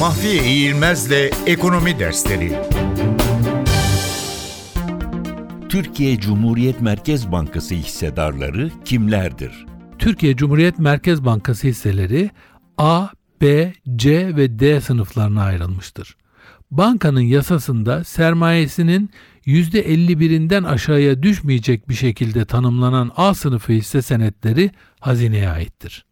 Mahfiye İğilmez'le Ekonomi Dersleri Türkiye Cumhuriyet Merkez Bankası hissedarları kimlerdir? Türkiye Cumhuriyet Merkez Bankası hisseleri A, B, C ve D sınıflarına ayrılmıştır. Bankanın yasasında sermayesinin %51'inden aşağıya düşmeyecek bir şekilde tanımlanan A sınıfı hisse senetleri hazineye aittir.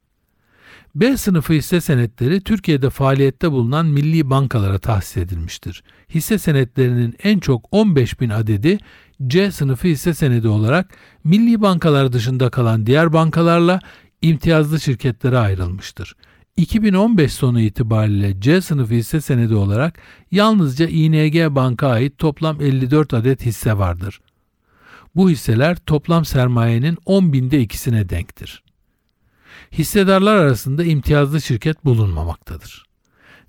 B sınıfı hisse senetleri Türkiye'de faaliyette bulunan milli bankalara tahsis edilmiştir. Hisse senetlerinin en çok 15 bin adedi C sınıfı hisse senedi olarak milli bankalar dışında kalan diğer bankalarla imtiyazlı şirketlere ayrılmıştır. 2015 sonu itibariyle C sınıfı hisse senedi olarak yalnızca ING Bank'a ait toplam 54 adet hisse vardır. Bu hisseler toplam sermayenin 10 binde ikisine denktir. Hissedarlar arasında imtiyazlı şirket bulunmamaktadır.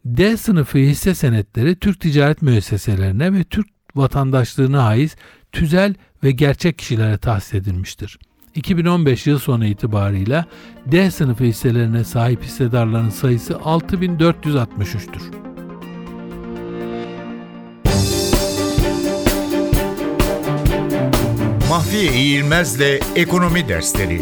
D sınıfı hisse senetleri Türk ticaret müesseselerine ve Türk vatandaşlığına haiz tüzel ve gerçek kişilere tahsis edilmiştir. 2015 yıl sonu itibarıyla D sınıfı hisselerine sahip hissedarların sayısı 6463'tür. Mahfiye İğilmez'le Ekonomi Dersleri